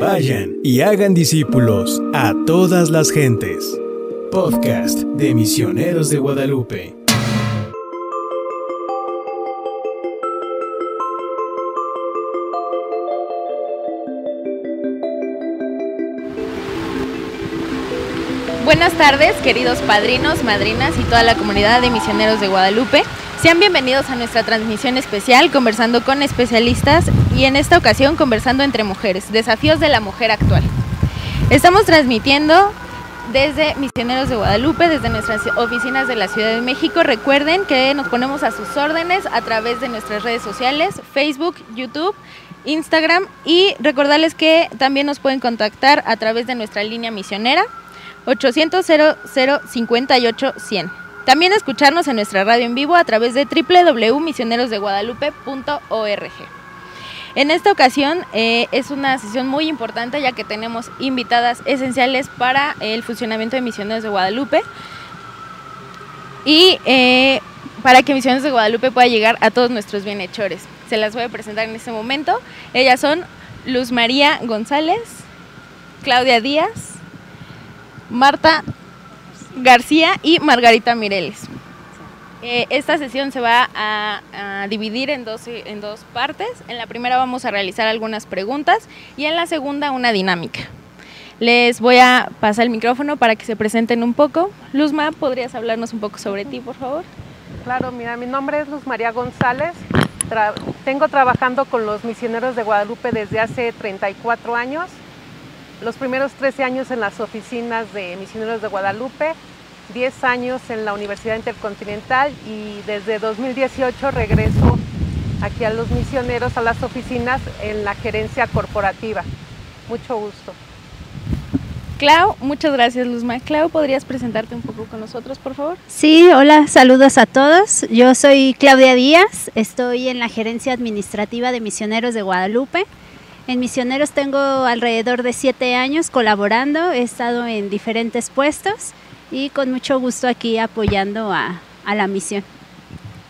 Vayan y hagan discípulos a todas las gentes. Podcast de Misioneros de Guadalupe. Buenas tardes, queridos padrinos, madrinas y toda la comunidad de misioneros de Guadalupe. Sean bienvenidos a nuestra transmisión especial conversando con especialistas y en esta ocasión conversando entre mujeres, desafíos de la mujer actual. Estamos transmitiendo desde Misioneros de Guadalupe, desde nuestras oficinas de la Ciudad de México. Recuerden que nos ponemos a sus órdenes a través de nuestras redes sociales, Facebook, YouTube, Instagram y recordarles que también nos pueden contactar a través de nuestra línea misionera 800 58 100. También escucharnos en nuestra radio en vivo a través de www.misionerosdeguadalupe.org. En esta ocasión eh, es una sesión muy importante ya que tenemos invitadas esenciales para el funcionamiento de Misioneros de Guadalupe y eh, para que Misioneros de Guadalupe pueda llegar a todos nuestros bienhechores. Se las voy a presentar en este momento. Ellas son Luz María González, Claudia Díaz, Marta García y Margarita Mireles. Eh, esta sesión se va a, dividir en dos, en dos partes. En la primera vamos a realizar algunas preguntas y en la segunda una dinámica. Les voy a pasar el micrófono para que se presenten un poco. Luzma, ¿podrías hablarnos un poco sobre ti, por favor? Claro, mira, mi nombre es Luz María González. Tengo trabajando con los misioneros de Guadalupe desde hace 34 años los primeros 13 años en las oficinas de Misioneros de Guadalupe, 10 años en la Universidad Intercontinental y desde 2018 regreso aquí a los misioneros, a las oficinas en la gerencia corporativa. Mucho gusto. Clau, muchas gracias Luzma. Clau, ¿podrías presentarte un poco con nosotros, por favor? Sí, hola, saludos a todos. Yo soy Claudia Díaz, estoy en la gerencia administrativa de Misioneros de Guadalupe. En Misioneros tengo alrededor de siete años colaborando, he estado en diferentes puestos y con mucho gusto aquí apoyando a, a la misión.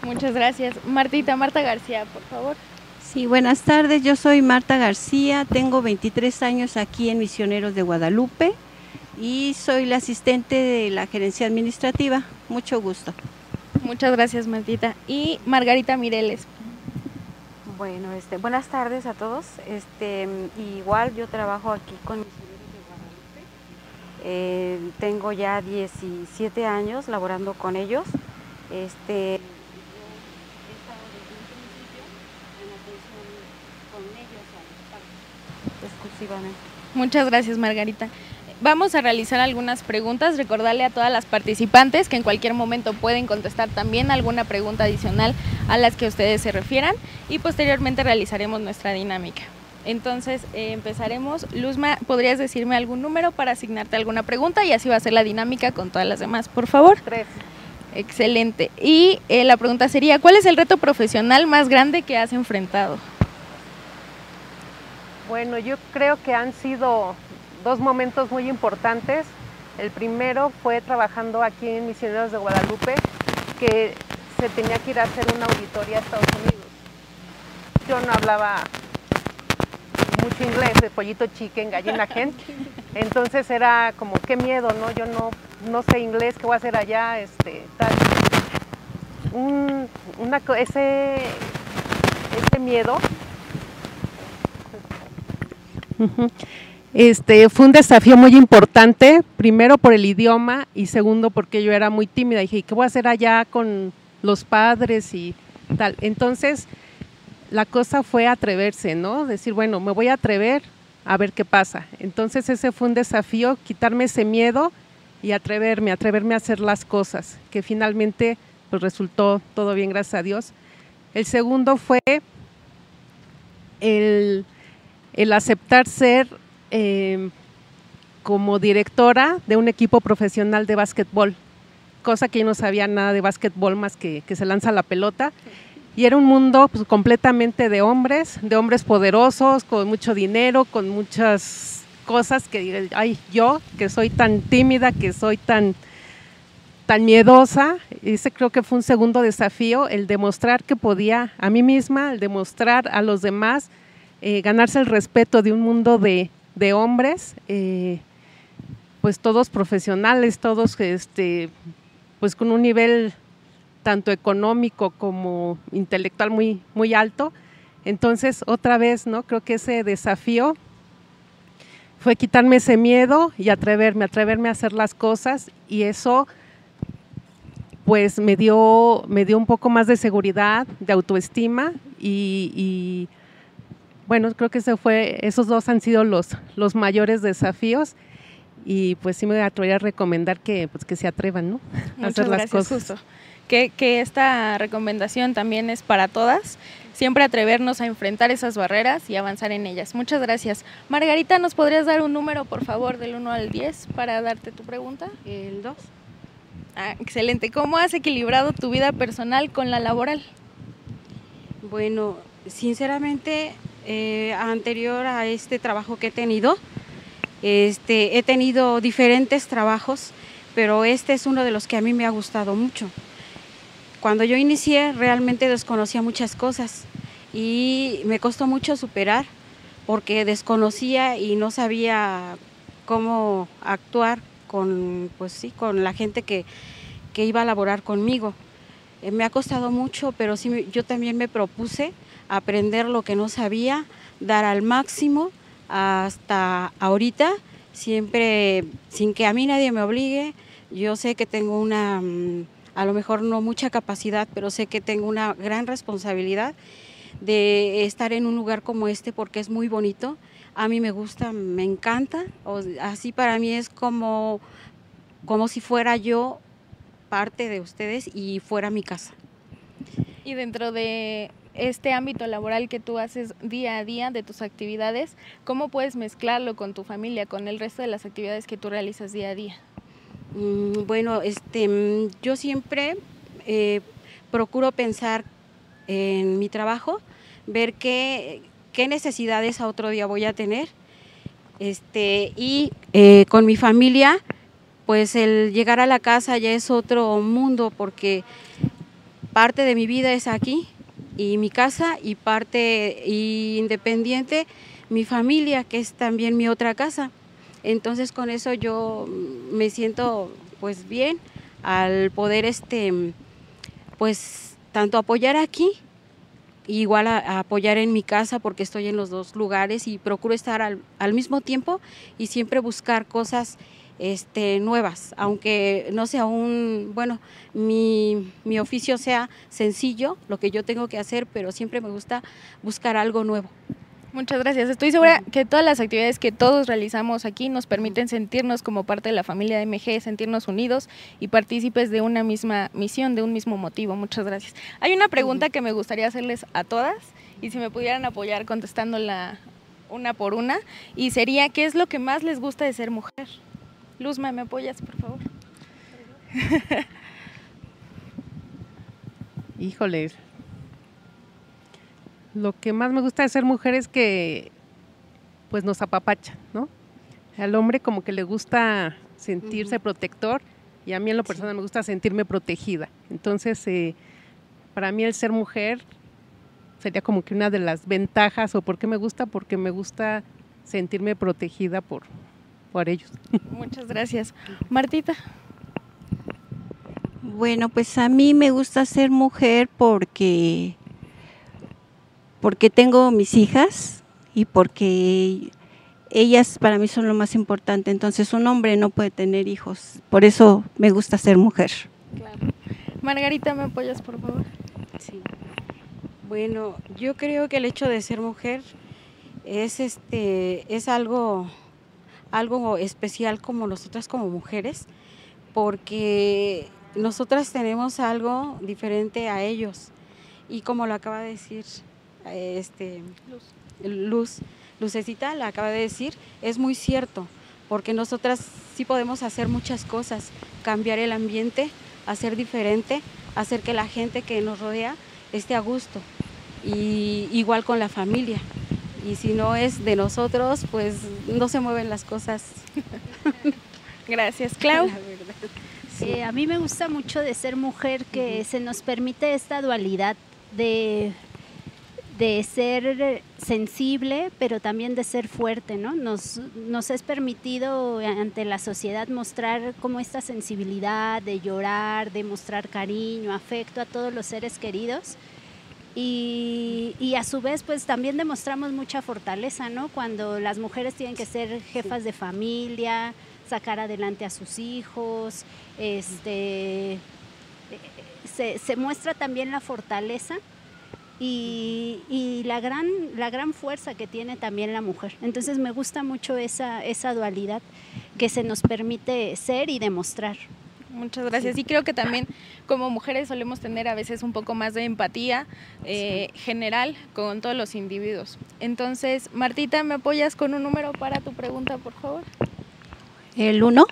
Muchas gracias. Martita, Marta García, por favor. Sí, buenas tardes, yo soy Marta García, tengo 23 años aquí en Misioneros de Guadalupe y soy la asistente de la gerencia administrativa. Mucho gusto. Muchas gracias, Martita. Y Margarita Mireles, bueno, este, buenas tardes a todos. Este, igual yo trabajo aquí con Misioneros de Guadalupe. Eh, tengo ya 17 años laborando con ellos. Este, yo he estado desde un principio en atención con ellos a los exclusivamente. Muchas gracias, Margarita. Vamos a realizar algunas preguntas, recordarle a todas las participantes que en cualquier momento pueden contestar también alguna pregunta adicional a las que ustedes se refieran y posteriormente realizaremos nuestra dinámica. Entonces eh, empezaremos. Luzma, ¿podrías decirme algún número para asignarte alguna pregunta y así va a ser la dinámica con todas las demás, por favor? Tres. Excelente. Y eh, la pregunta sería, ¿cuál es el reto profesional más grande que has enfrentado? Bueno, yo creo que han sido dos momentos muy importantes. El primero fue trabajando aquí en Misioneros de Guadalupe, que se tenía que ir a hacer una auditoría a Estados Unidos. Yo no hablaba mucho inglés, de pollito chicken, gallina gen, entonces era como qué miedo, ¿no? Yo no, no sé inglés, ¿qué voy a hacer allá? Este, tal. Un, una, ese, ese miedo. Uh -huh. Este, fue un desafío muy importante, primero por el idioma y segundo porque yo era muy tímida. Dije, ¿qué voy a hacer allá con los padres y tal? Entonces, la cosa fue atreverse, ¿no? Decir, bueno, me voy a atrever a ver qué pasa. Entonces, ese fue un desafío, quitarme ese miedo y atreverme, atreverme a hacer las cosas, que finalmente pues resultó todo bien, gracias a Dios. El segundo fue el, el aceptar ser eh, como directora de un equipo profesional de básquetbol, cosa que yo no sabía nada de básquetbol más que, que se lanza la pelota. Y era un mundo pues, completamente de hombres, de hombres poderosos, con mucho dinero, con muchas cosas que, ay, yo que soy tan tímida, que soy tan, tan miedosa, ese creo que fue un segundo desafío, el demostrar que podía a mí misma, el demostrar a los demás, eh, ganarse el respeto de un mundo de, de hombres, eh, pues todos profesionales, todos este, pues con un nivel tanto económico como intelectual muy, muy alto. Entonces, otra vez, ¿no? Creo que ese desafío fue quitarme ese miedo y atreverme, atreverme a hacer las cosas y eso pues me dio, me dio un poco más de seguridad, de autoestima y, bueno, creo que ese fue, esos dos han sido los, los mayores desafíos y pues sí me atrevería a recomendar que, pues, que se atrevan, ¿no? a hacer las cosas. Que, que esta recomendación también es para todas siempre atrevernos a enfrentar esas barreras y avanzar en ellas. Muchas gracias. Margarita, ¿nos podrías dar un número, por favor, del 1 al 10 para darte tu pregunta? El 2. Ah, excelente. ¿Cómo has equilibrado tu vida personal con la laboral? Bueno, sinceramente, eh, anterior a este trabajo que he tenido, este, he tenido diferentes trabajos, pero este es uno de los que a mí me ha gustado mucho. Cuando yo inicié realmente desconocía muchas cosas y me costó mucho superar porque desconocía y no sabía cómo actuar con, pues sí, con la gente que, iba a laborar conmigo. Eh, me ha costado mucho, pero sí, yo también me propuse aprender lo que no sabía, dar al máximo hasta ahorita, siempre sin que a mí nadie me obligue. Yo sé que tengo una, mm, a lo mejor no mucha capacidad, pero sé que tengo una gran responsabilidad de estar en un lugar como este porque es muy bonito. A mí me gusta, me encanta. así para mí es como, como si fuera yo parte de ustedes y fuera mi casa. Y dentro de este ámbito laboral que tú haces día a día de tus actividades, ¿cómo puedes mezclarlo con tu familia, con el resto de las actividades que tú realizas día a día? Mm, bueno, este, mm, yo siempre eh, procuro pensar en mi trabajo, ver qué, qué necesidades a otro día voy a tener. Este, y eh, con mi familia, pues el llegar a la casa ya es otro mundo porque parte de mi vida es aquí y mi casa y parte independiente mi familia que es también mi otra casa. Entonces con eso yo me siento pues bien al poder este pues tanto apoyar aquí, igual apoyar en mi casa porque estoy en los dos lugares y procuro estar al, mismo tiempo y siempre buscar cosas este, nuevas, aunque no sea un, bueno, mi, mi oficio sea sencillo, lo que yo tengo que hacer, pero siempre me gusta buscar algo nuevo. Muchas gracias. Estoy segura que todas las actividades que todos realizamos aquí nos permiten sentirnos como parte de la familia de MG, sentirnos unidos y partícipes de una misma misión, de un mismo motivo. Muchas gracias. Hay una pregunta que me gustaría hacerles a todas y si me pudieran apoyar contestándola una por una y sería ¿qué es lo que más les gusta de ser mujer? Luzma, ¿me apoyas, por favor? Híjole, lo que más me gusta de ser mujer es que pues nos apapacha, ¿no? Al hombre como que le gusta sentirse protector y a mí en lo personal me gusta sentirme protegida. Entonces, eh, para mí el ser mujer sería como que una de las ventajas o por qué me gusta, porque me gusta sentirme protegida por, por ellos. Muchas gracias. Martita. Bueno, pues a mí me gusta ser mujer porque porque tengo mis hijas y porque ellas para mí son lo más importante. Entonces un hombre no puede tener hijos. Por eso me gusta ser mujer. Claro. Margarita, ¿me apoyas, por favor? Sí. Bueno, yo creo que el hecho de ser mujer es este es algo algo especial como nosotras como mujeres porque nosotras tenemos algo diferente a ellos y como lo acaba de decir este, Luz. Lucecita la acaba de decir, es muy cierto, porque nosotras sí podemos hacer muchas cosas, cambiar el ambiente, hacer diferente, hacer que la gente que nos rodea esté a gusto. Y igual con la familia. Y si no es de nosotros, pues no se mueven las cosas. Gracias, Clau. Eh, a mí me gusta mucho de ser mujer que se nos permite esta dualidad de de ser sensible, pero también de ser fuerte, ¿no? Nos, nos es permitido ante la sociedad mostrar como esta sensibilidad de llorar, de mostrar cariño, afecto a todos los seres queridos. Y, y, a su vez pues también demostramos mucha fortaleza, ¿no? Cuando las mujeres tienen que ser jefas de familia, sacar adelante a sus hijos, este, se, se muestra también la fortaleza y, y, la, gran, la gran fuerza que tiene también la mujer. Entonces me gusta mucho esa, esa dualidad que se nos permite ser y demostrar. Muchas gracias. Y creo que también como mujeres solemos tener a veces un poco más de empatía eh, general con todos los individuos. Entonces, Martita, ¿me apoyas con un número para tu pregunta, por favor? El 1.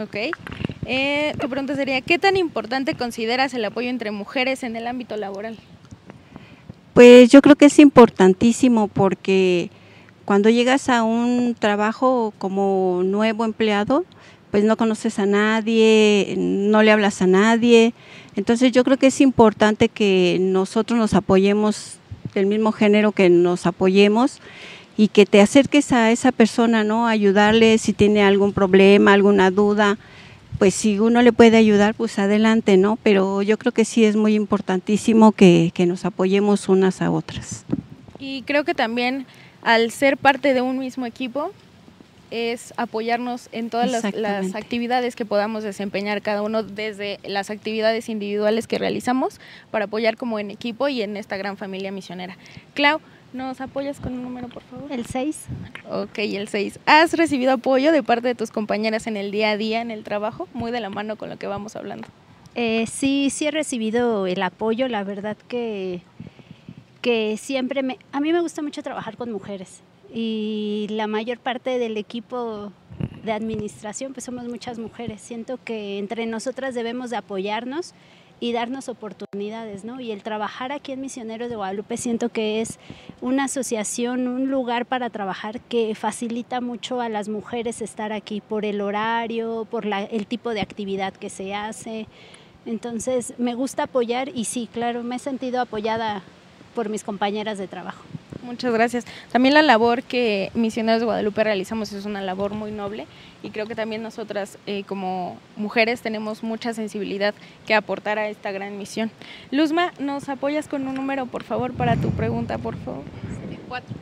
Ok. Eh, tu pregunta sería, ¿qué tan importante consideras el apoyo entre mujeres en el ámbito laboral? Pues yo creo que es importantísimo porque cuando llegas a un trabajo como nuevo empleado, pues no conoces a nadie, no le hablas a nadie. Entonces yo creo que es importante que nosotros nos apoyemos del mismo género que nos apoyemos y que te acerques a esa persona, ¿no? Ayudarle si tiene algún problema, alguna duda pues si uno le puede ayudar, pues adelante, ¿no? Pero yo creo que sí es muy importantísimo que, nos apoyemos unas a otras. Y creo que también al ser parte de un mismo equipo, es apoyarnos en todas las, las, actividades que podamos desempeñar cada uno, desde las actividades individuales que realizamos, para apoyar como en equipo y en esta gran familia misionera. Clau, ¿Nos apoyas con un número, por favor? El 6. Ok, el 6. ¿Has recibido apoyo de parte de tus compañeras en el día a día, en el trabajo? Muy de la mano con lo que vamos hablando. Eh, sí, sí he recibido el apoyo. La verdad que, que siempre me... A mí me gusta mucho trabajar con mujeres y la mayor parte del equipo de administración pues somos muchas mujeres. Siento que entre nosotras debemos de apoyarnos y darnos oportunidades, ¿no? Y el trabajar aquí en Misioneros de Guadalupe siento que es una asociación, un lugar para trabajar que facilita mucho a las mujeres estar aquí por el horario, por la, el tipo de actividad que se hace. Entonces, me gusta apoyar y sí, claro, me he sentido apoyada por mis compañeras de trabajo. Muchas gracias. También la labor que Misioneros de Guadalupe realizamos es una labor muy noble y creo que también nosotras eh, como mujeres tenemos mucha sensibilidad que aportar a esta gran misión. Luzma, ¿nos apoyas con un número, por favor, para tu pregunta, por favor? Cuatro.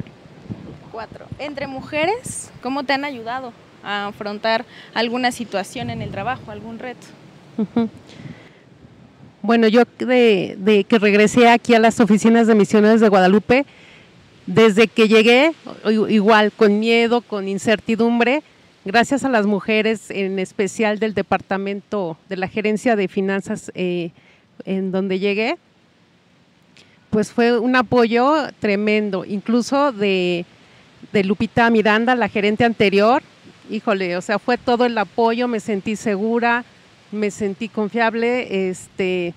Cuatro. Entre mujeres, ¿cómo te han ayudado a afrontar alguna situación en el trabajo, algún reto? Bueno, yo de, de, que regresé aquí a las oficinas de misiones de Guadalupe, desde que llegué, igual con miedo, con incertidumbre, gracias a las mujeres, en especial del departamento de la gerencia de finanzas eh, en donde llegué, pues fue un apoyo tremendo, incluso de, Lupita Miranda, la gerente anterior, híjole, o sea, fue todo el apoyo, me sentí segura, me sentí confiable, este,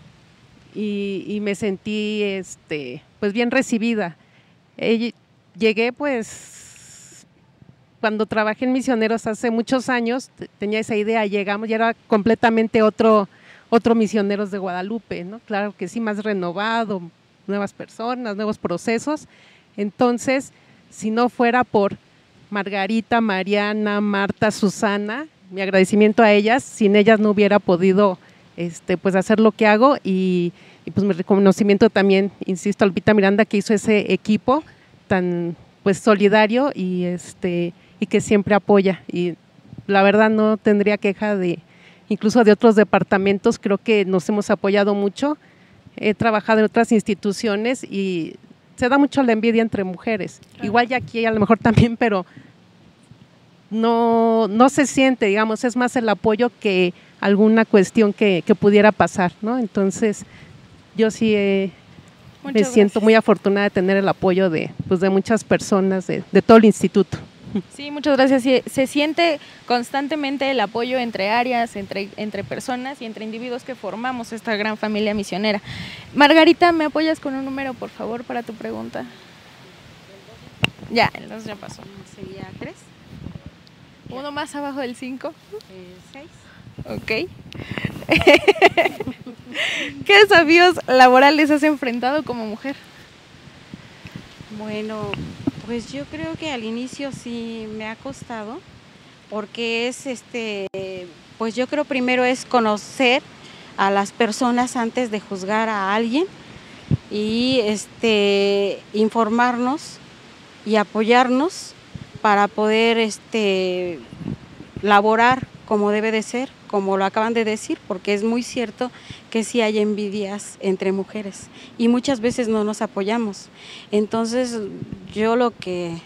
y, y me sentí, este, pues bien recibida llegué pues cuando trabajé en misioneros hace muchos años, tenía esa idea, llegamos y era completamente otro, otro misioneros de Guadalupe, ¿no? Claro que sí, más renovado, nuevas personas, nuevos procesos. Entonces, si no fuera por Margarita, Mariana, Marta, Susana, mi agradecimiento a ellas, sin ellas no hubiera podido este, pues hacer lo que hago y, y pues mi reconocimiento también, insisto, a Lupita Miranda que hizo ese equipo tan pues solidario y este y que siempre apoya y la verdad no tendría queja de incluso de otros departamentos, creo que nos hemos apoyado mucho. He trabajado en otras instituciones y se da mucho la envidia entre mujeres. Igual ya aquí a lo mejor también, pero no, no se siente, digamos, es más el apoyo que alguna cuestión que, que pudiera pasar, ¿no? Entonces, yo sí me siento muy afortunada de tener el apoyo de, pues, de muchas personas, de, todo el instituto. Sí, muchas gracias. Se siente constantemente el apoyo entre áreas, entre, entre personas y entre individuos que formamos esta gran familia misionera. Margarita, ¿me apoyas con un número, por favor, para tu pregunta? Ya, entonces ya pasó. Sería tres. Uno más abajo del cinco. Eh, seis. Ok. ¿Qué desafíos laborales has enfrentado como mujer? Bueno, pues yo creo que al inicio sí me ha costado, porque es este, pues yo creo primero es conocer a las personas antes de juzgar a alguien y este informarnos y apoyarnos para poder este laborar como debe de ser, como lo acaban de decir, porque es muy cierto que sí hay envidias entre mujeres y muchas veces no nos apoyamos. Entonces, yo lo que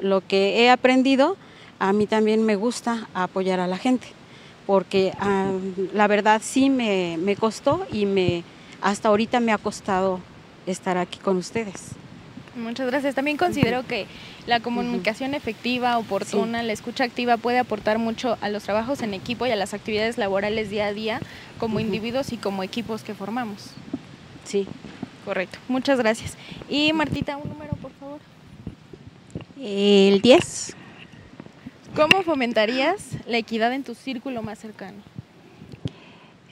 lo que he aprendido, a mí también me gusta apoyar a la gente, porque ah, la verdad sí me, me costó y me hasta ahorita me ha costado estar aquí con ustedes. Muchas gracias. También considero que la comunicación efectiva, oportuna, la escucha activa puede aportar mucho a los trabajos en equipo y a las actividades laborales día a día como individuos y como equipos que formamos. Sí. Correcto. Muchas gracias. Y Martita, un número, por favor. El 10. ¿Cómo fomentarías la equidad en tu círculo más cercano?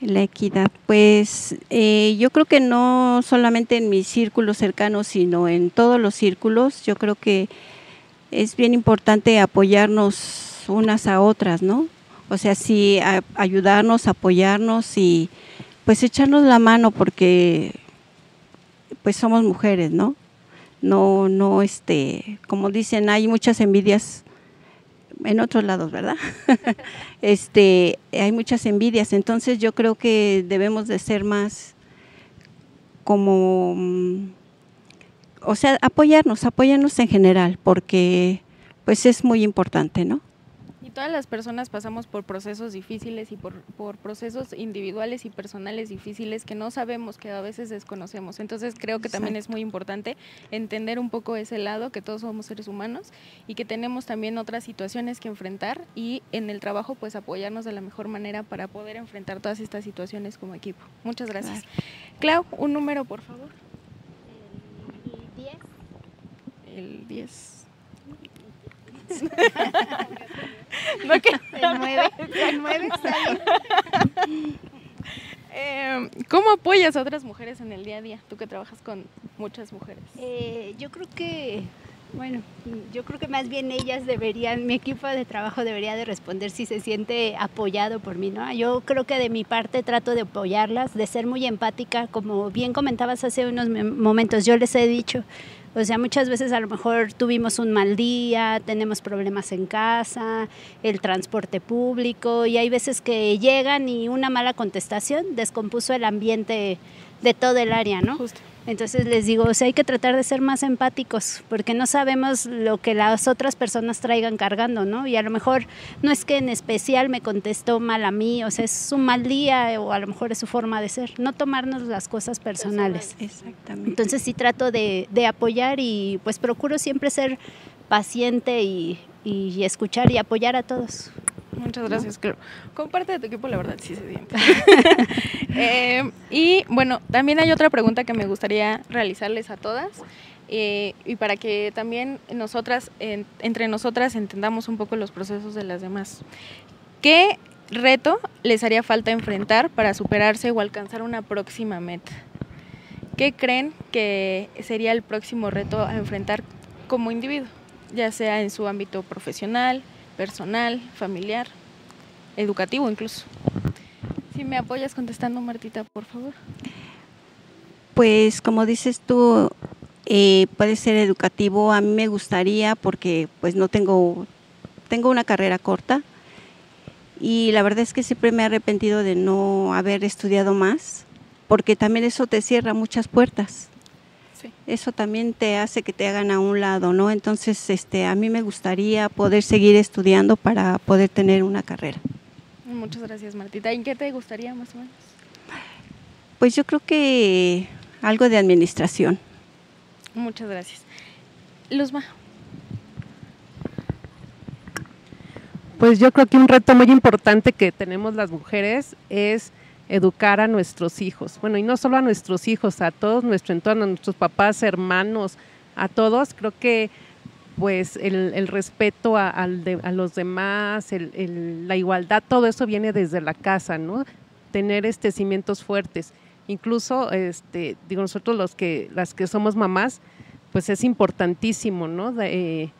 La equidad, pues eh, yo creo que no solamente en mi círculo cercano, sino en todos los círculos, yo creo que es bien importante apoyarnos unas a otras, ¿no? O sea, sí, ayudarnos, apoyarnos y pues echarnos la mano porque pues somos mujeres, ¿no? No, no, este, como dicen, hay muchas envidias en otros lados, ¿verdad? este, hay muchas envidias, entonces yo creo que debemos de ser más como, mm, o sea, apoyarnos, apoyarnos en general, porque pues es muy importante, ¿no? Todas las personas pasamos por procesos difíciles y por, por, procesos individuales y personales difíciles que no sabemos, que a veces desconocemos. Entonces creo que también es muy importante entender un poco ese lado, que todos somos seres humanos y que tenemos también otras situaciones que enfrentar y en el trabajo pues apoyarnos de la mejor manera para poder enfrentar todas estas situaciones como equipo. Muchas gracias. Clau, un número por favor. El 10. El 10. no, que... El 9, el 9 está bien. Eh, ¿Cómo apoyas a otras mujeres en el día a día? Tú que trabajas con muchas mujeres. Eh, yo creo que, bueno, yo creo que más bien ellas deberían, mi equipo de trabajo debería de responder si se siente apoyado por mí, ¿no? Yo creo que de mi parte trato de apoyarlas, de ser muy empática, como bien comentabas hace unos momentos, yo les he dicho, o sea, muchas veces a lo mejor tuvimos un mal día, tenemos problemas en casa, el transporte público y hay veces que llegan y una mala contestación descompuso el ambiente de todo el área, ¿no? Justo. Entonces les digo, o sea, hay que tratar de ser más empáticos, porque no sabemos lo que las otras personas traigan cargando, ¿no? Y a lo mejor no es que en especial me contestó mal a mí, o sea, es un mal día o a lo mejor es su forma de ser, no tomarnos las cosas personales. Exactamente. Entonces sí trato de, apoyar y pues procuro siempre ser paciente y escuchar y apoyar a todos. Muchas gracias, claro. Comparte de tu equipo, la verdad, sí se siente. Eh, y bueno, también hay otra pregunta que me gustaría realizarles a todas. Eh, y para que también nosotras, entre nosotras, entendamos un poco los procesos de las demás. ¿Qué reto les haría falta enfrentar para superarse o alcanzar una próxima meta? ¿Qué creen que sería el próximo reto a enfrentar como individuo? Ya sea en su ámbito profesional, personal, familiar, educativo incluso. Si me apoyas contestando, Martita, por favor. Pues como dices tú, eh, puede ser educativo. A mí me gustaría porque pues no tengo, tengo una carrera corta y la verdad es que siempre me he arrepentido de no haber estudiado más porque también eso te cierra muchas puertas eso también te hace que te hagan a un lado, ¿no? Entonces, este, a mí me gustaría poder seguir estudiando para poder tener una carrera. Muchas gracias, Martita. ¿Y qué te gustaría más o menos? Pues yo creo que algo de administración. Muchas gracias. Luzma. Pues yo creo que un reto muy importante que tenemos las mujeres es educar a nuestros hijos. Bueno, y no solo a nuestros hijos, a todos nuestro entorno, a nuestros papás, hermanos, a todos. Creo que pues el, respeto a, los demás, la igualdad, todo eso viene desde la casa, ¿no? Tener este cimientos fuertes. Incluso, este, digo, nosotros los que, las que somos mamás, pues es importantísimo, ¿no? De,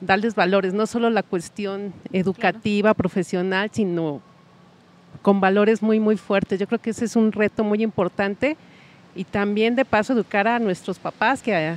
darles valores, no solo la cuestión educativa, profesional, sino con valores muy, muy fuertes. Yo creo que ese es un reto muy importante y también de paso educar a nuestros papás que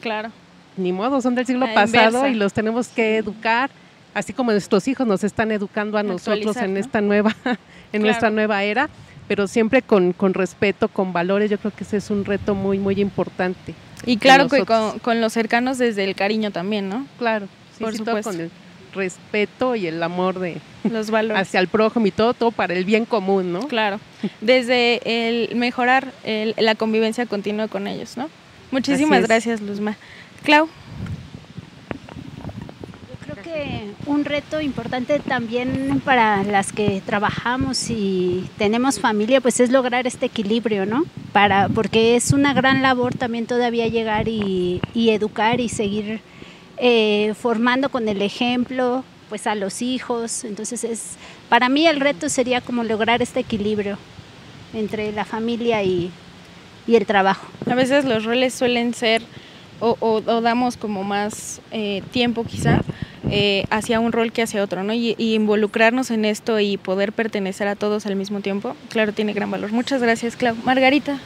claro. ni modo son del siglo pasado y los tenemos que educar así como nuestros hijos nos están educando a nosotros en esta nueva en nuestra nueva era pero siempre con, con, respeto con valores yo creo que ese es un reto muy muy importante y claro que con, los cercanos desde el cariño también no claro por supuesto con el respeto y el amor de los valores hacia el prójimo y todo, todo para el bien común, ¿no? Claro, desde el mejorar la convivencia continua con ellos, ¿no? Muchísimas gracias, Luzma. Clau. Yo creo que un reto importante también para las que trabajamos y tenemos familia, pues es lograr este equilibrio, ¿no? Para, porque es una gran labor también todavía llegar y educar y seguir eh, formando con el ejemplo pues a los hijos. Entonces es, para mí el reto sería como lograr este equilibrio entre la familia y, el trabajo. A veces los roles suelen ser o, damos como más eh, tiempo quizá eh, hacia un rol que hacia otro, ¿no? Y, y, involucrarnos en esto y poder pertenecer a todos al mismo tiempo, claro, tiene gran valor. Muchas gracias, Clau. Margarita.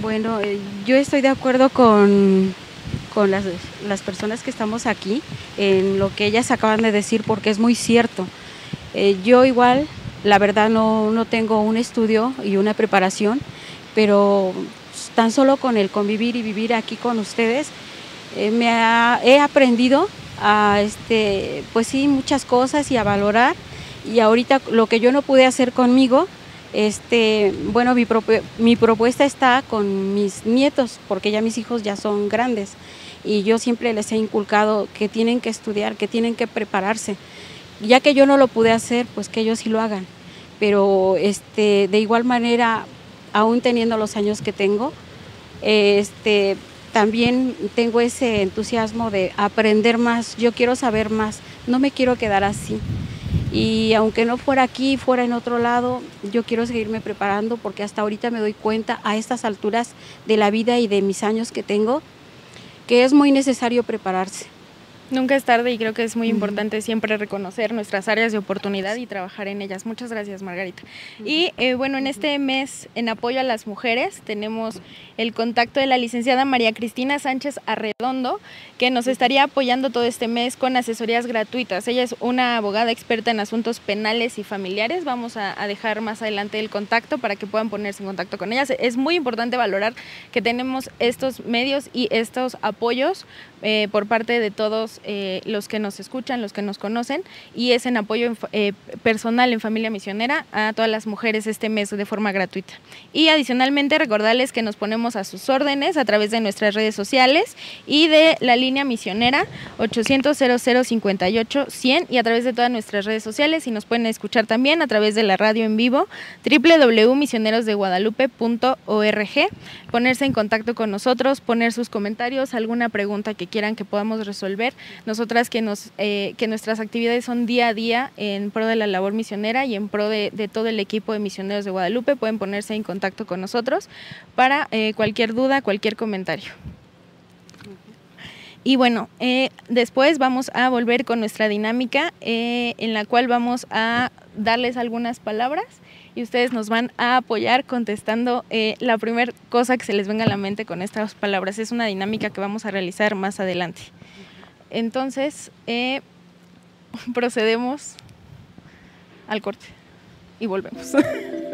Bueno, yo estoy de acuerdo con con las, las personas que estamos aquí en lo que ellas acaban de decir porque es muy cierto. Eh, yo igual, la verdad no, no tengo un estudio y una preparación, pero tan solo con el convivir y vivir aquí con ustedes, eh, me he aprendido a, este, pues sí, muchas cosas y a valorar. Y ahorita lo que yo no pude hacer conmigo, este, bueno, mi, propuesta está con mis nietos, porque ya mis hijos ya son grandes y yo siempre les he inculcado que tienen que estudiar, que tienen que prepararse. Ya que yo no lo pude hacer, pues que ellos sí lo hagan. Pero este, de igual manera, aún teniendo los años que tengo, este, también tengo ese entusiasmo de aprender más, yo quiero saber más, no me quiero quedar así. Y aunque no fuera aquí, fuera en otro lado, yo quiero seguirme preparando porque hasta ahorita me doy cuenta a estas alturas de la vida y de mis años que tengo, que es muy necesario prepararse. Nunca es tarde y creo que es muy importante siempre reconocer nuestras áreas de oportunidad y trabajar en ellas. Muchas gracias, Margarita. Y eh, bueno, en este mes en apoyo a las mujeres tenemos el contacto de la licenciada María Cristina Sánchez Arredondo, que nos estaría apoyando todo este mes con asesorías gratuitas. Ella es una abogada experta en asuntos penales y familiares. Vamos a, dejar más adelante el contacto para que puedan ponerse en contacto con ellas. Es muy importante valorar que tenemos estos medios y estos apoyos eh, por parte de todos eh, los que nos escuchan, los que nos conocen, y es en apoyo eh, personal en Familia Misionera a todas las mujeres este mes de forma gratuita. Y adicionalmente recordarles que nos ponemos a sus órdenes a través de nuestras redes sociales y de la línea misionera 800 0058 100 y a través de todas nuestras redes sociales y nos pueden escuchar también a través de la radio en vivo www.misionerosdeguadalupe.org, ponerse en contacto con nosotros, poner sus comentarios, alguna pregunta que quieran que podamos resolver. Nosotras que, nos, eh, que nuestras actividades son día a día en pro de la labor misionera y en pro de, todo el equipo de misioneros de Guadalupe, pueden ponerse en contacto con nosotros para eh, cualquier duda, cualquier comentario. Y bueno, eh, después vamos a volver con nuestra dinámica en la cual vamos a darles algunas palabras y ustedes nos van a apoyar contestando eh, la primera cosa que se les venga a la mente con estas palabras. Es una dinámica que vamos a realizar más adelante. Entonces, eh, procedemos al corte y volvemos.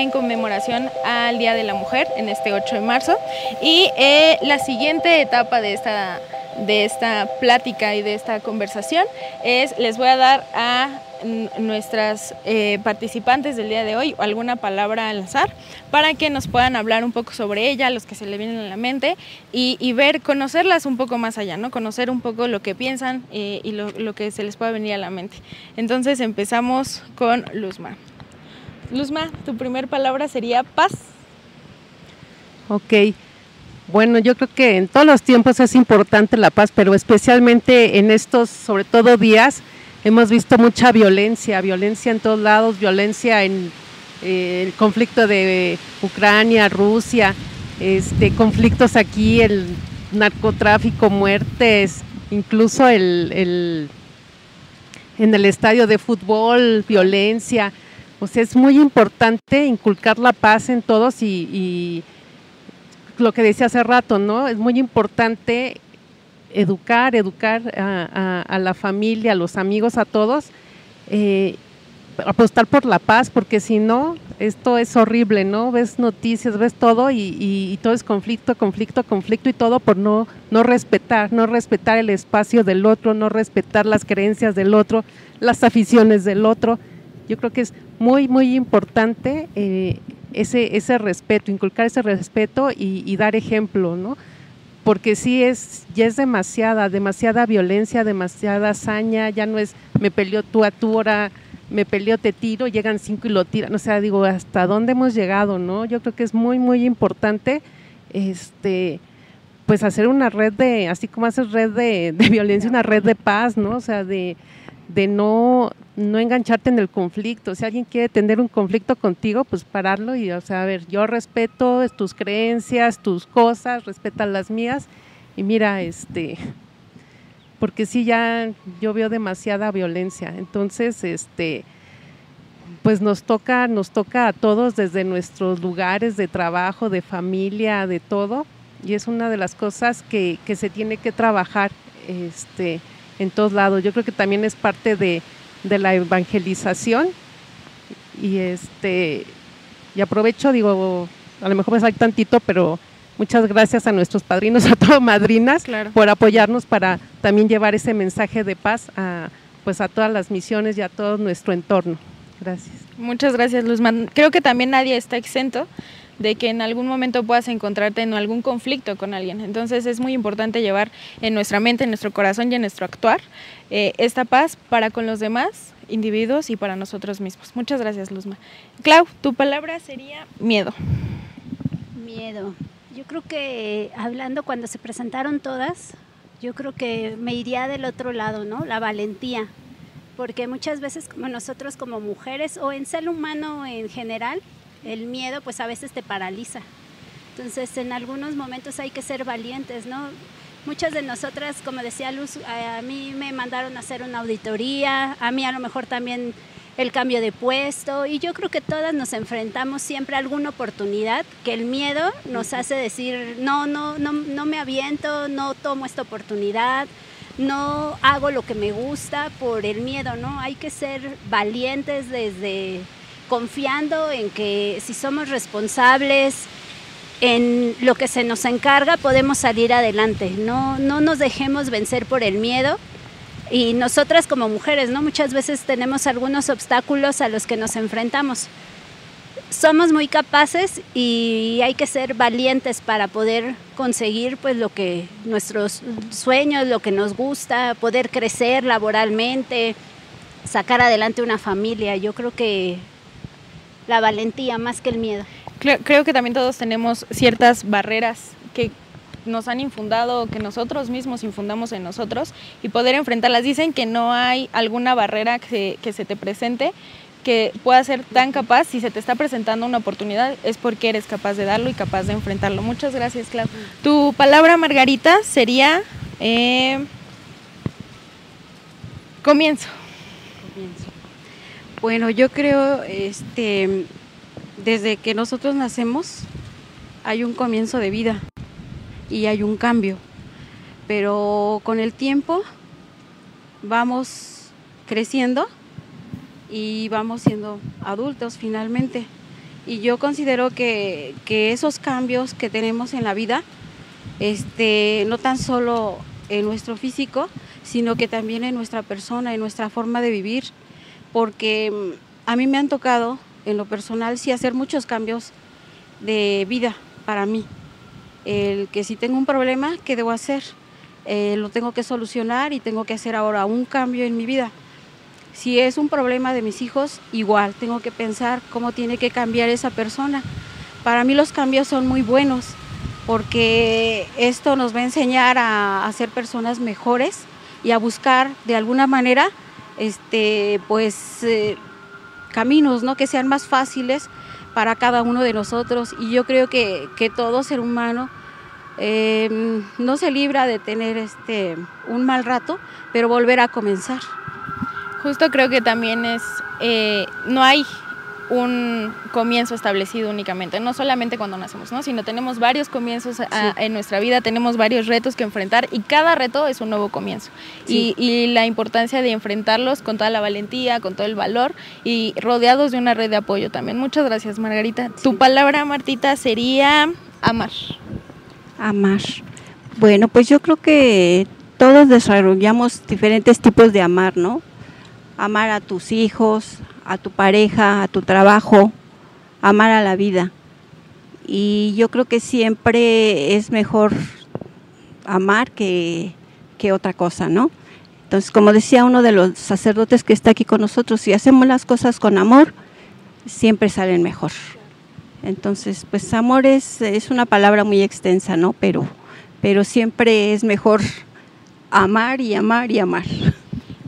en conmemoración al Día de la Mujer en este 8 de marzo. Y eh, la siguiente etapa de esta de esta plática y de esta conversación es, les voy a dar a nuestras eh, participantes del día de hoy alguna palabra al azar para que nos puedan hablar un poco sobre ella, los que se le vienen a la mente y, ver, conocerlas un poco más allá, ¿no? Conocer un poco lo que piensan eh, y lo, lo, que se les pueda venir a la mente. Entonces empezamos con Luzma. Luzma, tu primer palabra sería paz. Ok. Bueno, yo creo que en todos los tiempos es importante la paz, pero especialmente en estos, sobre todo días, hemos visto mucha violencia, violencia en todos lados, violencia en eh, el conflicto de Ucrania, Rusia, este, conflictos aquí, el narcotráfico, muertes, incluso el, en el estadio de fútbol, violencia. Sea, es muy importante inculcar la paz en todos y lo que decía hace rato, ¿no? Es muy importante educar, educar a, la familia, a los amigos, a todos, eh, apostar por la paz, porque si no, esto es horrible, ¿no? Ves noticias, ves todo y, todo es conflicto, conflicto, conflicto y todo por no, no respetar, no respetar el espacio del otro, no respetar las creencias del otro, las aficiones del otro. Yo creo que es muy, muy importante eh, ese, ese respeto, inculcar ese respeto y, dar ejemplo, ¿no? Porque sí es, ya es demasiada, demasiada violencia, demasiada hazaña, ya no es me peleó tú a tú, ahora me peleó, te tiro, llegan cinco y lo tiran. O sea, digo, ¿hasta dónde hemos llegado, no? Yo creo que es muy, muy importante, este, pues hacer una red de, así como haces red de, de violencia, una red de paz, ¿no? O sea, de, de no, no engancharte en el conflicto. Si alguien quiere tener un conflicto contigo, pues pararlo y, o sea, a ver, yo respeto tus creencias, tus cosas, respeta las mías y mira, este, porque sí ya yo veo demasiada violencia. Entonces, este, pues nos toca, nos toca a todos desde nuestros lugares de trabajo, de familia, de todo, y es una de las cosas que, que se tiene que trabajar, este, en todos lados. Yo creo que también es parte de, la evangelización y este y aprovecho, digo, a lo mejor me sale tantito, pero muchas gracias a nuestros padrinos, a todas madrinas, por apoyarnos para también llevar ese mensaje de paz a, pues a todas las misiones y a todo nuestro entorno. Gracias. Muchas gracias, Luzman. Creo que también nadie está exento de que en algún momento puedas encontrarte en algún conflicto con alguien. Entonces es muy importante llevar en nuestra mente, en nuestro corazón y en nuestro actuar eh, esta paz para con los demás individuos y para nosotros mismos. Muchas gracias, Luzma. Clau, tu palabra sería miedo. Miedo. Yo creo que hablando cuando se presentaron todas, yo creo que me iría del otro lado, ¿no? La valentía. Porque muchas veces como nosotros como mujeres o en ser humano en general, el miedo pues a veces te paraliza. Entonces en algunos momentos hay que ser valientes, ¿no? Muchas de nosotras, como decía Luz, a mí me mandaron a hacer una auditoría, a mí a lo mejor también el cambio de puesto y yo creo que todas nos enfrentamos siempre a alguna oportunidad que el miedo nos hace decir, no, no, no, no me aviento, no tomo esta oportunidad, no hago lo que me gusta por el miedo, ¿no? Hay que ser valientes desde confiando en que si somos responsables en lo que se nos encarga, podemos salir adelante. No, no nos dejemos vencer por el miedo. Y nosotras como mujeres, ¿no? Muchas veces tenemos algunos obstáculos a los que nos enfrentamos. Somos muy capaces y hay que ser valientes para poder conseguir pues lo que nuestros sueños, lo que nos gusta, poder crecer laboralmente, sacar adelante una familia. Yo creo que la valentía más que el miedo. Creo, que también todos tenemos ciertas barreras que nos han infundado, que nosotros mismos infundamos en nosotros y poder enfrentarlas. Dicen que no hay alguna barrera que, se te presente que pueda ser tan capaz, si se te está presentando una oportunidad, es porque eres capaz de darlo y capaz de enfrentarlo. Muchas gracias, Clau. Tu palabra, Margarita, sería eh, comienzo. Comienzo. Bueno, yo creo, este, desde que nosotros nacemos hay un comienzo de vida y hay un cambio, pero con el tiempo vamos creciendo y vamos siendo adultos finalmente. Y yo considero que, que esos cambios que tenemos en la vida, este, no tan solo en nuestro físico, sino que también en nuestra persona, en nuestra forma de vivir, porque mm, a mí me han tocado en lo personal sí hacer muchos cambios de vida para mí. El que si tengo un problema, ¿qué debo hacer? Eh, lo tengo que solucionar y tengo que hacer ahora un cambio en mi vida. Si es un problema de mis hijos, igual, tengo que pensar cómo tiene que cambiar esa persona. Para mí los cambios son muy buenos porque esto nos va a enseñar a, ser personas mejores y a buscar de alguna manera este, pues, eh, caminos ¿no? que sean más fáciles para cada uno de nosotros. Y yo creo que, que todo ser humano em, no se libra de tener este, un mal rato, pero volver a comenzar. Justo creo que también es, eh, no hay un comienzo establecido únicamente, no solamente cuando nacemos, ¿no? sino tenemos varios comienzos en nuestra vida, tenemos varios retos que enfrentar y cada reto es un nuevo comienzo. Y, y, la importancia de enfrentarlos con toda la valentía, con todo el valor y rodeados de una red de apoyo también. Muchas gracias, Margarita. Tu palabra, Martita, sería amar. Amar. Bueno, pues yo creo que todos desarrollamos diferentes tipos de amar, ¿no? Amar a tus hijos, a tu pareja, a tu trabajo, amar a la vida. Y yo creo que siempre es mejor amar que, otra cosa, ¿no? Entonces, como decía uno de los sacerdotes que está aquí con nosotros, si hacemos las cosas con amor, siempre salen mejor. Entonces, pues amor es, es una palabra muy extensa, ¿no? Pero, pero siempre es mejor amar y amar y amar.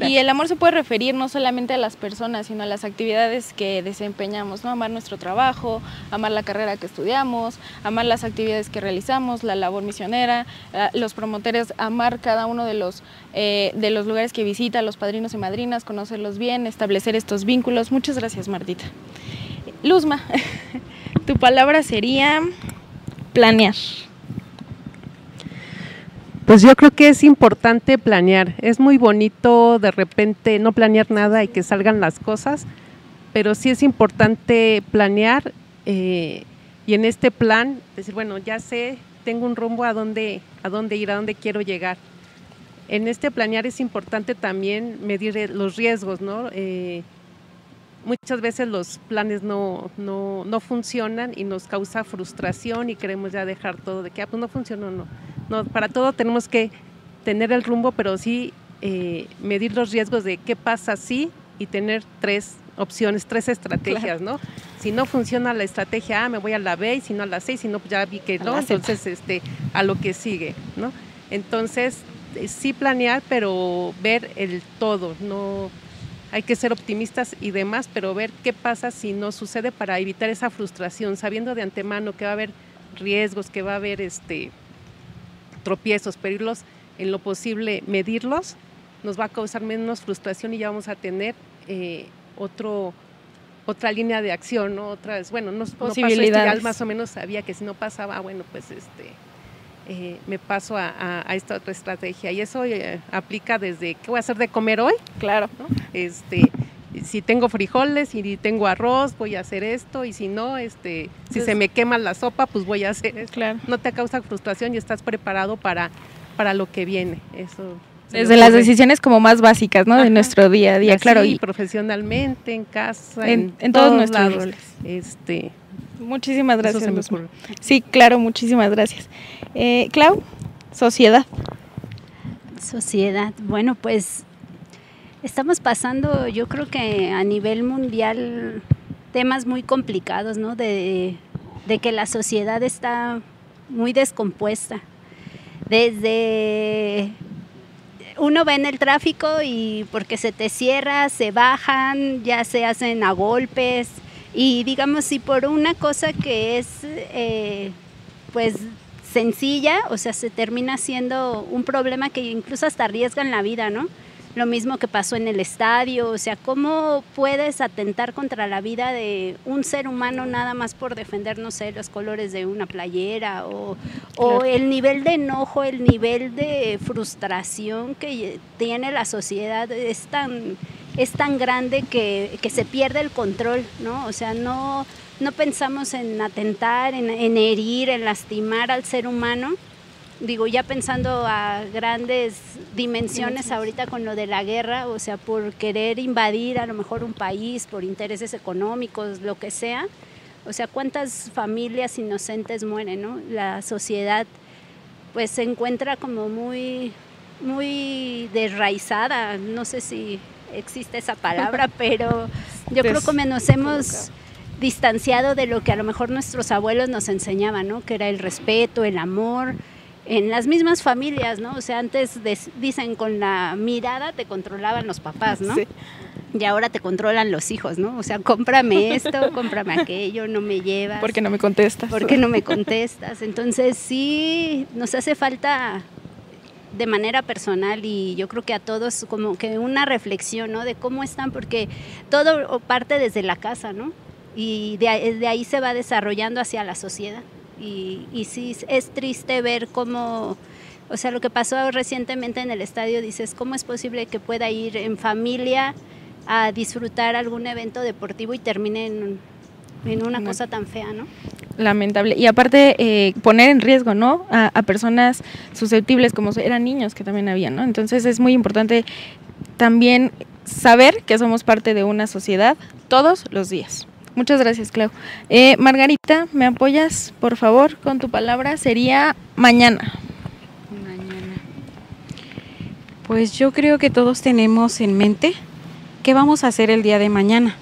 Y el amor se puede referir no solamente a las personas, sino a las actividades que desempeñamos, ¿no? Amar nuestro trabajo, amar la carrera que estudiamos, amar las actividades que realizamos, la labor misionera, eh, los promotores, amar cada uno de los, eh, de los lugares que visita, los padrinos y madrinas, conocerlos bien, establecer estos vínculos. Muchas gracias, Martita. Luzma, tu palabra sería planear. Pues yo creo que es importante planear. Es muy bonito de repente no planear nada y que salgan las cosas, pero sí es importante planear eh, y en este plan decir, bueno, ya sé, tengo un rumbo a dónde, a dónde ir, a dónde quiero llegar. En este planear es importante también medir los riesgos, ¿no? Eh, muchas veces los planes no, no, no, funcionan y nos causa frustración y queremos ya dejar todo de que, ah, pues no funcionó, no no, para todo tenemos que tener el rumbo, pero sí eh, medir los riesgos de qué pasa si y tener tres opciones, tres estrategias, ¿no? Si no funciona la estrategia A, me voy a la B, y si no a la C, si no, pues ya vi que no, entonces este, a lo que sigue, ¿no? Entonces, eh, sí planear, pero ver el todo, no hay que ser optimistas y demás, pero ver qué pasa si no sucede para evitar esa frustración, sabiendo de antemano que va a haber riesgos, que va a haber este tropiezos, pero en lo posible, medirlos, nos va a causar menos frustración y ya vamos a tener eh, otro otra línea de acción, ¿no? otras, bueno, no, Posibilidades. más o menos sabía que si no pasaba, bueno, pues este eh, me paso a, esta otra estrategia. Y eso eh, aplica desde qué voy a hacer de comer hoy, claro, este, si tengo frijoles y tengo arroz, voy a hacer esto, y si no, este, si pues se me quema la sopa, pues voy a hacer esto. Claro. No te causa frustración y estás preparado para, para lo que viene. Eso. Desde las decisiones como más básicas, ¿no? De nuestro día a día, claro. Y profesionalmente, en casa, en, todos, nuestros roles. Este, muchísimas gracias. Sí, claro, muchísimas gracias. Eh, Clau, sociedad. Sociedad. Bueno, pues Estamos pasando, yo creo que a nivel mundial, temas muy complicados, ¿no? De, que la sociedad está muy descompuesta. Desde uno ve en el tráfico y porque se te cierra, se bajan, ya se hacen a golpes. Y digamos, si por una cosa que es eh, pues sencilla, o sea, se termina siendo un problema que incluso hasta arriesgan la vida, ¿no? Lo mismo que pasó en el estadio, o sea, ¿cómo puedes atentar contra la vida de un ser humano nada más por defender, no sé, los colores de una playera o, el nivel de enojo, el nivel de frustración que tiene la sociedad es tan, es tan grande que, se pierde el control, ¿no? O sea, no, no pensamos en atentar, en, en herir, en lastimar al ser humano digo, ya pensando a grandes dimensiones ahorita con lo de la guerra, o sea, por querer invadir a lo mejor un país, por intereses económicos, lo que sea, o sea, cuántas familias inocentes mueren, ¿no? La sociedad pues se encuentra como muy, muy desraizada, no sé si existe esa palabra, pero yo creo que nos hemos distanciado de lo que a lo mejor nuestros abuelos nos enseñaban, ¿no? Que era el respeto, el amor, en las mismas familias, ¿no? O sea, antes dicen con la mirada te controlaban los papás, ¿no? Sí. Y ahora te controlan los hijos, ¿no? O sea, cómprame esto, cómprame aquello, no me llevas. Porque no me contestas. Porque no me contestas. Entonces sí, nos hace falta de manera personal y yo creo que a todos como que una reflexión, ¿no? De cómo están, porque todo parte desde la casa, ¿no? Y de, de ahí se va desarrollando hacia la sociedad. Y, y sí, es triste ver cómo o sea, lo que pasó recientemente en el estadio, dices, ¿cómo es posible que pueda ir en familia a disfrutar algún evento deportivo y termine en, una cosa tan fea, ¿no? Lamentable. Y aparte, eh, poner en riesgo, ¿no? A, personas susceptibles, como eran niños que también había, ¿no? Entonces es muy importante también saber que somos parte de una sociedad todos los días. Muchas gracias, Clau. Eh, Margarita, ¿me apoyas, por favor, con tu palabra? Sería mañana. Mañana. Pues yo creo que todos tenemos en mente qué vamos a hacer el día de mañana.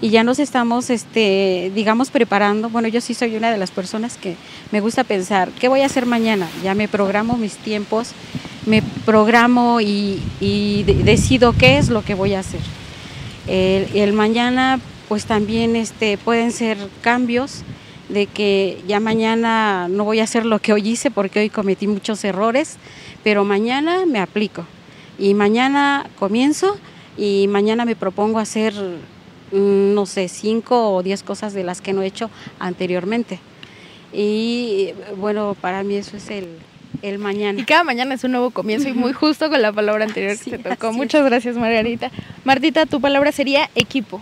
Y ya nos estamos, este, digamos, preparando. Bueno, yo sí soy una de las personas que me gusta pensar, ¿qué voy a hacer mañana? Ya me programo mis tiempos, me programo y, decido qué es lo que voy a hacer. El, mañana, pues también este, pueden ser cambios de que ya mañana no voy a hacer lo que hoy hice porque hoy cometí muchos errores, pero mañana me aplico y mañana comienzo y mañana me propongo hacer, mm, no sé, cinco o diez cosas de las que no he hecho anteriormente. Y bueno, para mí eso es el, el mañana. Y cada mañana es un nuevo comienzo y muy justo con la palabra anterior que te tocó. Muchas gracias, Margarita. Martita, tu palabra sería equipo.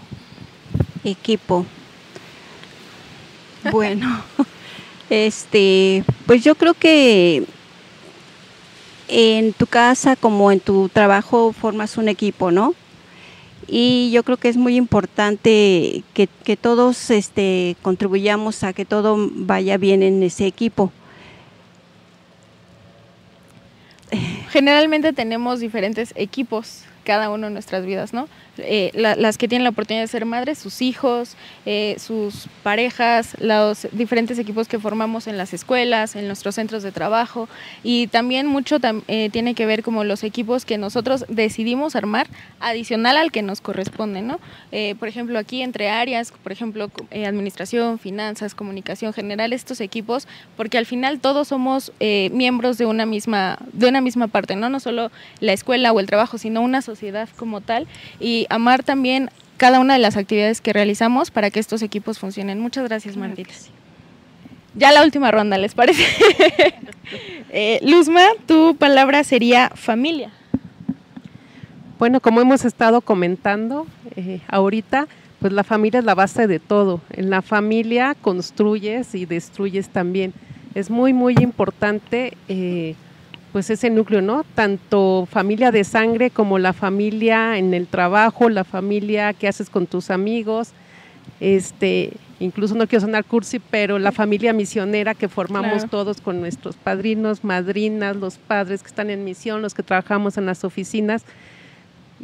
Equipo. Bueno, este, pues yo creo que en tu casa como en tu trabajo formas un equipo, ¿no? y yo creo que es muy importante que, todos este, contribuyamos a que todo vaya bien en ese equipo. Generalmente tenemos diferentes equipos cada uno en nuestras vidas, ¿no? Eh, las que tienen la oportunidad de ser madres, sus hijos, eh, sus parejas, los diferentes equipos que formamos en las escuelas, en nuestros centros de trabajo. Y también mucho eh, tiene que ver como los equipos que nosotros decidimos armar adicional al que nos corresponde, ¿no? por ejemplo, aquí entre áreas, por ejemplo, administración, finanzas, comunicación general, estos equipos, porque al final todos somos miembros de una misma de una misma parte, no no solo la escuela o el trabajo, sino una sociedad como tal. Y amar también cada una de las actividades que realizamos para que estos equipos funcionen. Muchas gracias, Martita. Ya la última ronda, ¿les parece? eh, Luzma, tu palabra sería familia. Bueno, como hemos estado comentando eh, ahorita, pues la familia es la base de todo. En la familia construyes y destruyes también. Es muy, muy importante eh, pues ese núcleo, ¿no? Tanto familia de sangre como la familia en el trabajo, la familia que haces con tus amigos, este, incluso no quiero sonar cursi, pero la familia misionera que formamos todos con nuestros padrinos, madrinas, los padres que están en misión, los que trabajamos en las oficinas.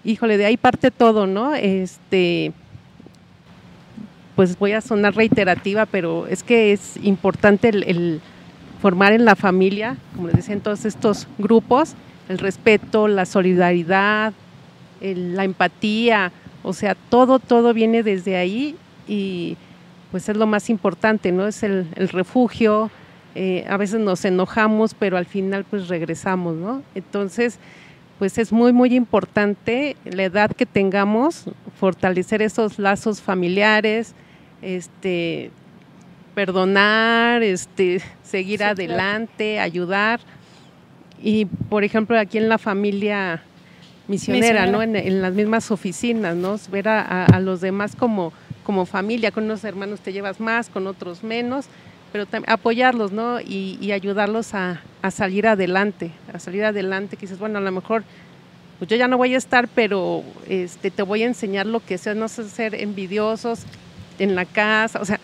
Híjole, de ahí parte todo, ¿no? Este, pues voy a sonar reiterativa, pero es que es importante el formar en la familia, como les decía, en todos estos grupos, el respeto, la solidaridad, la empatía, o sea, todo, todo viene desde ahí y pues es lo más importante, ¿no? Es el, refugio, eh, a veces nos enojamos, pero al final pues regresamos, ¿no? Entonces, pues es muy, muy importante la edad que tengamos, fortalecer esos lazos familiares, este, perdonar, este, seguir adelante, ayudar. Y por ejemplo, aquí en la familia misionera, ¿no? En, las mismas oficinas, ¿no? Ver a, los demás como, como familia, con unos hermanos te llevas más, con otros menos, pero apoyarlos, ¿no? Y, ayudarlos a, salir adelante, a salir adelante, que dices, bueno, a lo mejor pues yo ya no voy a estar, pero este, te voy a enseñar lo que sea, no sé, ser envidiosos en la casa, o sea,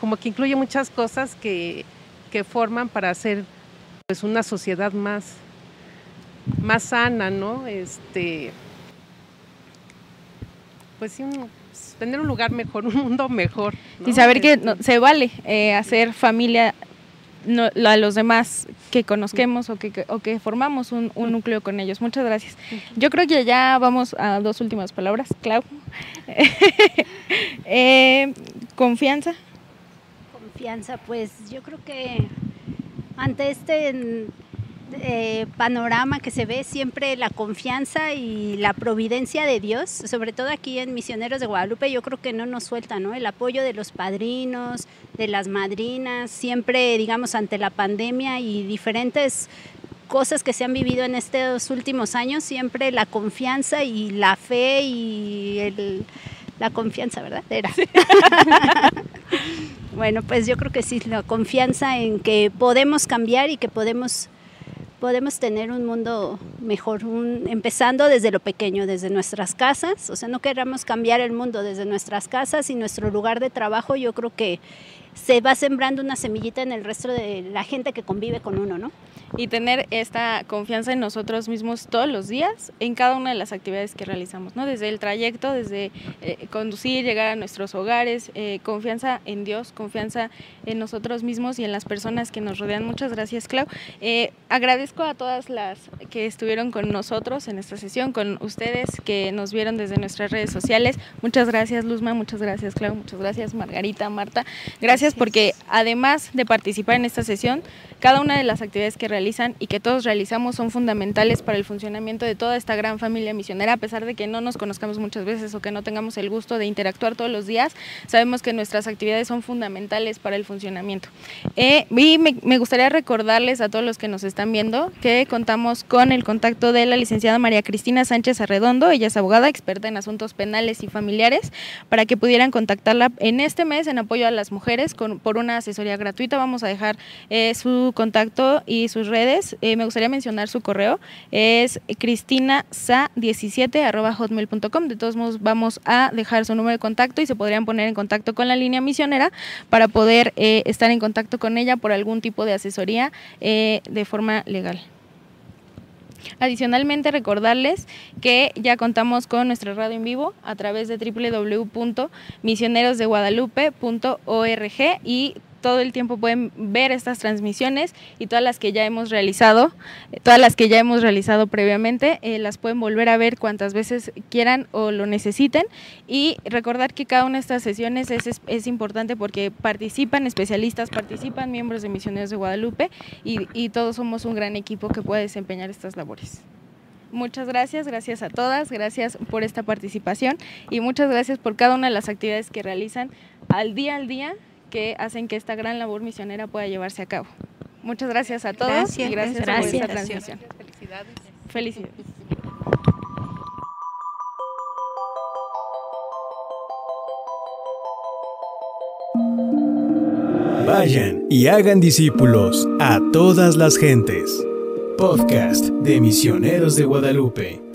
como que incluye muchas cosas que, que forman para hacer pues una sociedad más, más sana, ¿no? Este, pues sí, tener un lugar mejor, un mundo mejor. Y saber que este, se vale eh, hacer familia no, a los demás que conozquemos o que, o que formamos un, núcleo con ellos. Muchas gracias. Yo creo que ya vamos a dos últimas palabras. Clau. Eh, confianza. Pues yo creo que ante este eh, panorama que se ve siempre la confianza y la providencia de Dios, sobre todo aquí en Misioneros de Guadalupe, yo creo que no nos suelta, ¿no? El apoyo de los padrinos, de las madrinas, siempre, digamos, ante la pandemia y diferentes cosas que se han vivido en estos últimos años, siempre la confianza y la fe y el, la confianza, ¿verdad? Era. bueno, pues yo creo que sí, la confianza en que podemos cambiar y que podemos podemos tener un mundo mejor, empezando desde lo pequeño, desde nuestras casas. O sea, no queramos cambiar el mundo desde nuestras casas y nuestro lugar de trabajo. Yo creo que se va sembrando una semillita en el resto de la gente que convive con uno, ¿no? y tener esta confianza en nosotros mismos todos los días en cada una de las actividades que realizamos, ¿no? Desde el trayecto, desde eh, conducir, llegar a nuestros hogares, eh, confianza en Dios, confianza en nosotros mismos y en las personas que nos rodean. Muchas gracias, Clau. Eh, agradezco a todas las que estuvieron con nosotros en esta sesión, con ustedes que nos vieron desde nuestras redes sociales. Muchas gracias, Luzma, muchas gracias, Clau, muchas gracias, Margarita, Marta. Gracias porque además de participar en esta sesión, cada una de las actividades que realizan y que todos realizamos son fundamentales para el funcionamiento de toda esta gran familia misionera, a pesar de que no nos conozcamos muchas veces o que no tengamos el gusto de interactuar todos los días, sabemos que nuestras actividades son fundamentales para el funcionamiento. Eh, y me, gustaría recordarles a todos los que nos están viendo que contamos con el contacto de la licenciada María Cristina Sánchez Arredondo, ella es abogada, experta en asuntos penales y familiares, para que pudieran contactarla en este mes en apoyo a las mujeres con, por una asesoría gratuita. Vamos a dejar eh, su contacto y sus redes. Eh, me gustaría mencionar su correo. Es cristinasa17.hotmail.com. De todos modos, vamos a dejar su número de contacto y se podrían poner en contacto con la línea misionera para poder eh, estar en contacto con ella por algún tipo de asesoría eh, de forma legal. Adicionalmente, recordarles que ya contamos con nuestra radio en vivo a través de www.misionerosdeguadalupe.org y todo el tiempo pueden ver estas transmisiones y todas las que ya hemos realizado, todas las que ya hemos realizado previamente, eh, las pueden volver a ver cuantas veces quieran o lo necesiten y recordar que cada una de estas sesiones es, es, importante porque participan especialistas, participan miembros de Misioneros de Guadalupe y, y todos somos un gran equipo que puede desempeñar estas labores. Muchas gracias, gracias a todas, gracias por esta participación y muchas gracias por cada una de las actividades que realizan al día al día que hacen que esta gran labor misionera pueda llevarse a cabo. Muchas gracias a todos y gracias, por esta transmisión. Felicidades. Felicidades. Vayan y hagan discípulos a todas las gentes. Podcast de Misioneros de Guadalupe.